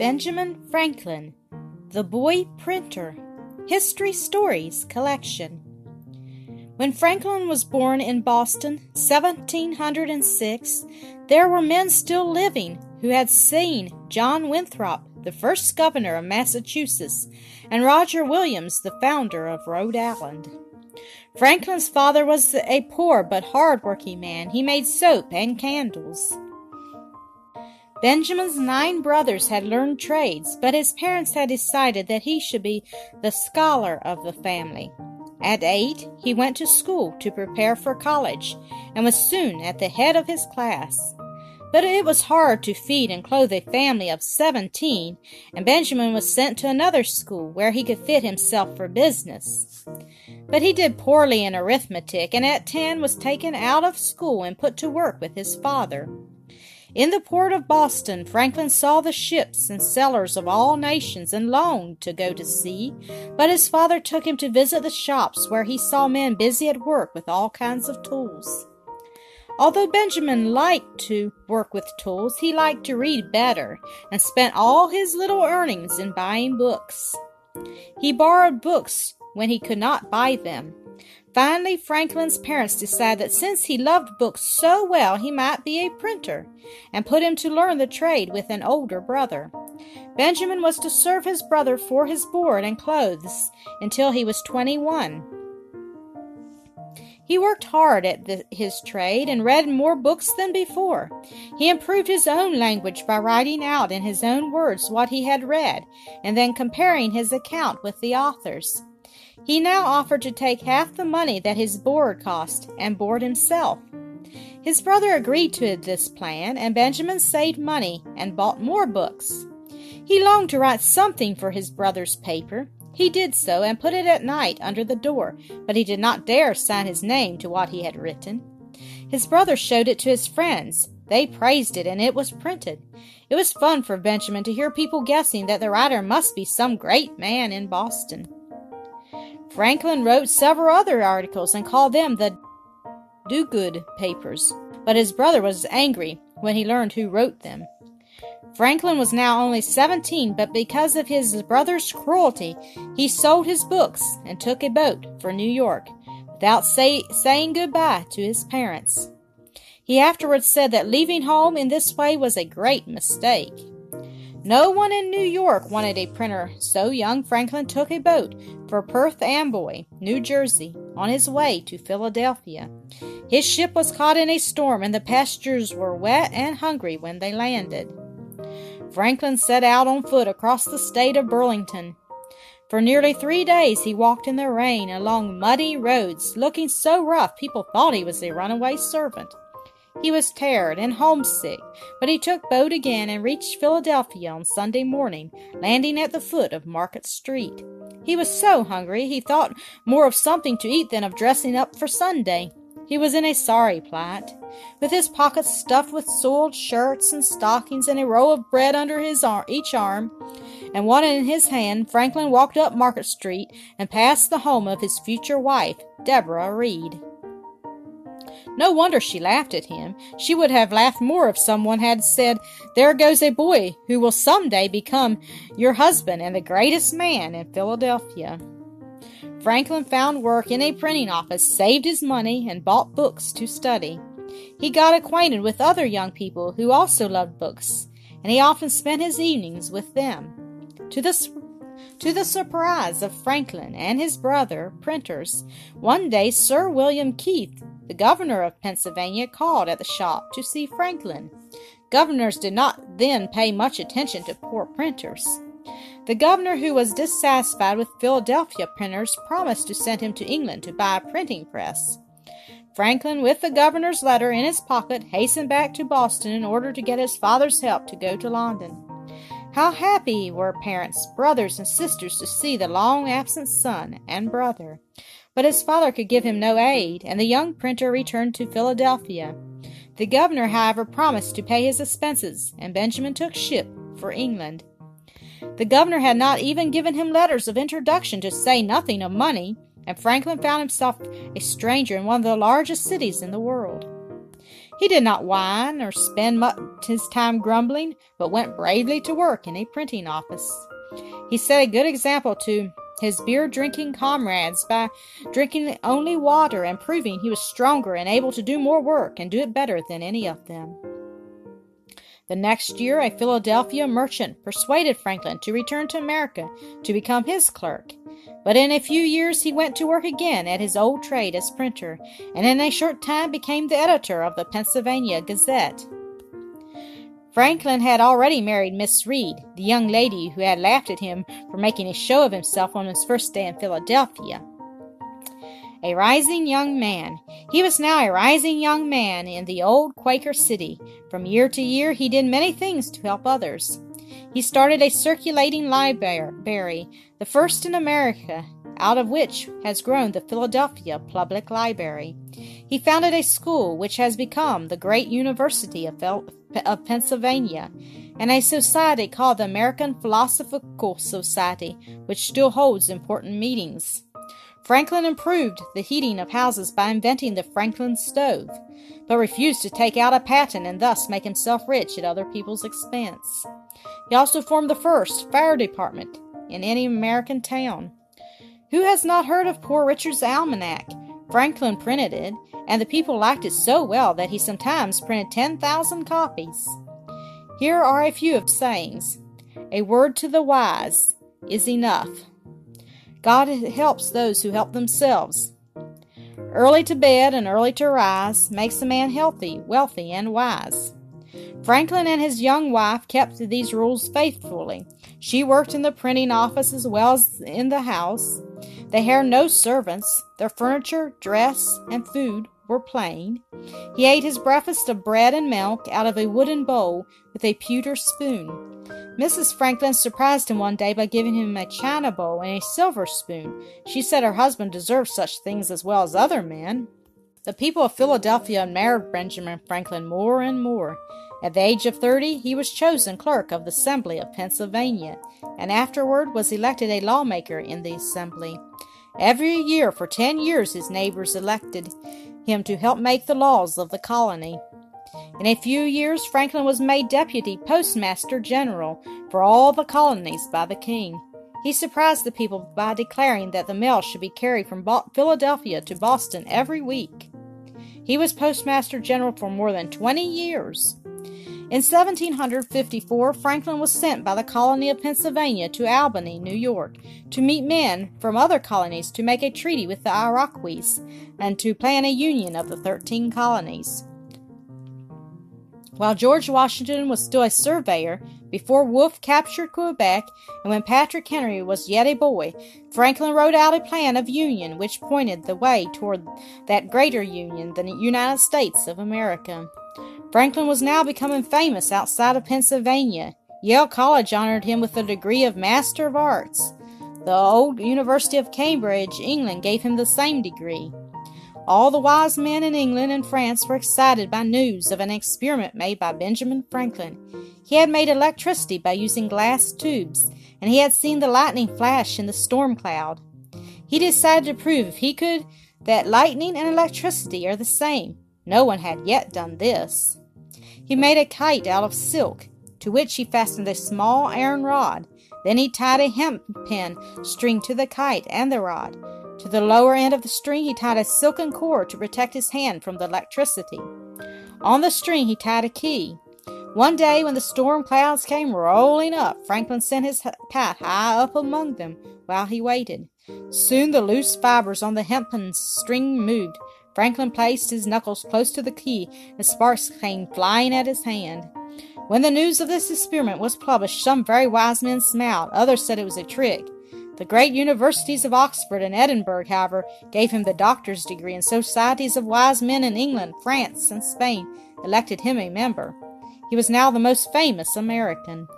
Benjamin Franklin, The Boy Printer, History Stories Collection. When Franklin was born in Boston, 1706, there were men still living who had seen John Winthrop, the first governor of Massachusetts, and Roger Williams, the founder of Rhode Island. Franklin's father was a poor but hard-working man. He made soap and candles. Benjamin's nine brothers had learned trades, but his parents had decided that he should be the scholar of the family. At eight, he went to school to prepare for college and was soon at the head of his class. But it was hard to feed and clothe a family of seventeen, and Benjamin was sent to another school where he could fit himself for business. But he did poorly in arithmetic, and at ten was taken out of school and put to work with his father. In the port of Boston, Franklin saw the ships and sailors of all nations and longed to go to sea, but his father took him to visit the shops where he saw men busy at work with all kinds of tools. Although Benjamin liked to work with tools, he liked to read better and spent all his little earnings in buying books. He borrowed books when he could not buy them, Finally, Franklin's parents decided that since he loved books so well, he might be a printer, and put him to learn the trade with an older brother. Benjamin was to serve his brother for his board and clothes until he was 21. He worked hard at the, his trade and read more books than before. He improved his own language by writing out in his own words what he had read and then comparing his account with the author's. He now offered to take half the money that his board cost and board himself. His brother agreed to this plan, and Benjamin saved money and bought more books. He longed to write something for his brother's paper. He did so and put it at night under the door, but he did not dare sign his name to what he had written. His brother showed it to his friends. They praised it, and it was printed. It was fun for Benjamin to hear people guessing that the writer must be some great man in Boston. Franklin wrote several other articles and called them the do good papers, but his brother was angry when he learned who wrote them. Franklin was now only 17, but because of his brother's cruelty, he sold his books and took a boat for New York without say, saying goodbye to his parents. He afterwards said that leaving home in this way was a great mistake. No one in New York wanted a printer, so young Franklin took a boat for Perth Amboy, New Jersey, on his way to Philadelphia. His ship was caught in a storm, and the passengers were wet and hungry when they landed. Franklin set out on foot across the state of Burlington. For nearly three days he walked in the rain along muddy roads, looking so rough people thought he was a runaway servant. He was tired and homesick, but he took boat again and reached Philadelphia on Sunday morning, landing at the foot of Market Street. He was so hungry he thought more of something to eat than of dressing up for Sunday. He was in a sorry plight. With his pockets stuffed with soiled shirts and stockings and a roll of bread under his each arm, and one in his hand, Franklin walked up Market Street and passed the home of his future wife, Deborah Reed. No wonder she laughed at him. She would have laughed more if someone had said, There goes a boy who will some day become your husband and the greatest man in Philadelphia. Franklin found work in a printing office, saved his money, and bought books to study. He got acquainted with other young people who also loved books, and he often spent his evenings with them. To the to the surprise of Franklin and his brother, printers, one day Sir William Keith the governor of Pennsylvania called at the shop to see Franklin. Governors did not then pay much attention to poor printers. The governor, who was dissatisfied with Philadelphia printers, promised to send him to England to buy a printing press. Franklin, with the governor's letter in his pocket, hastened back to Boston in order to get his father's help to go to London. How happy were parents, brothers, and sisters to see the long absent son and brother. But his father could give him no aid, and the young printer returned to Philadelphia. The governor, however, promised to pay his expenses, and Benjamin took ship for England. The governor had not even given him letters of introduction, to say nothing of money, and Franklin found himself a stranger in one of the largest cities in the world. He did not whine or spend much his time grumbling, but went bravely to work in a printing office. He set a good example to his beer drinking comrades by drinking only water and proving he was stronger and able to do more work and do it better than any of them. The next year, a Philadelphia merchant persuaded Franklin to return to America to become his clerk. But in a few years he went to work again at his old trade as printer, and in a short time became the editor of the Pennsylvania Gazette. Franklin had already married Miss Reed, the young lady who had laughed at him for making a show of himself on his first day in Philadelphia a rising young man. He was now a rising young man in the old Quaker city. From year to year, he did many things to help others. He started a circulating library, the first in America, out of which has grown the Philadelphia Public Library. He founded a school which has become the great University of, of Pennsylvania, and a society called the American Philosophical Society, which still holds important meetings. Franklin improved the heating of houses by inventing the Franklin stove, but refused to take out a patent and thus make himself rich at other people's expense. He also formed the first fire department in any American town. Who has not heard of Poor Richard's Almanac? Franklin printed it, and the people liked it so well that he sometimes printed 10,000 copies. Here are a few of sayings. A word to the wise is enough. God helps those who help themselves. Early to bed and early to rise makes a man healthy, wealthy, and wise. Franklin and his young wife kept these rules faithfully. She worked in the printing office as well as in the house. They had no servants. Their furniture, dress, and food were plain. He ate his breakfast of bread and milk out of a wooden bowl with a pewter spoon. Mrs. Franklin surprised him one day by giving him a china bowl and a silver spoon. She said her husband deserved such things as well as other men. The people of Philadelphia admired Benjamin Franklin more and more. At the age of thirty, he was chosen clerk of the Assembly of Pennsylvania, and afterward was elected a lawmaker in the Assembly. Every year for ten years, his neighbors elected him to help make the laws of the colony. In a few years, Franklin was made deputy postmaster general for all the colonies by the king. He surprised the people by declaring that the mail should be carried from Philadelphia to Boston every week. He was postmaster general for more than 20 years. In 1754, Franklin was sent by the colony of Pennsylvania to Albany, New York, to meet men from other colonies to make a treaty with the Iroquois and to plan a union of the 13 colonies. While George Washington was still a surveyor, before Wolfe captured Quebec, and when Patrick Henry was yet a boy, Franklin wrote out a plan of union which pointed the way toward that greater union, than the United States of America. Franklin was now becoming famous outside of Pennsylvania. Yale College honored him with the degree of Master of Arts. The old University of Cambridge, England, gave him the same degree. All the wise men in England and France were excited by news of an experiment made by Benjamin Franklin. He had made electricity by using glass tubes, and he had seen the lightning flash in the storm cloud. He decided to prove if he could that lightning and electricity are the same. No one had yet done this. He made a kite out of silk, to which he fastened a small iron rod. Then he tied a hemp pin string to the kite and the rod. To the lower end of the string, he tied a silken cord to protect his hand from the electricity. On the string, he tied a key. One day, when the storm clouds came rolling up, Franklin sent his kite high up among them while he waited. Soon the loose fibers on the hempen string moved. Franklin placed his knuckles close to the key, and sparks came flying at his hand. When the news of this experiment was published, some very wise men smiled, others said it was a trick. The great universities of Oxford and Edinburgh, however, gave him the doctor's degree, and societies of wise men in England, France, and Spain elected him a member. He was now the most famous American.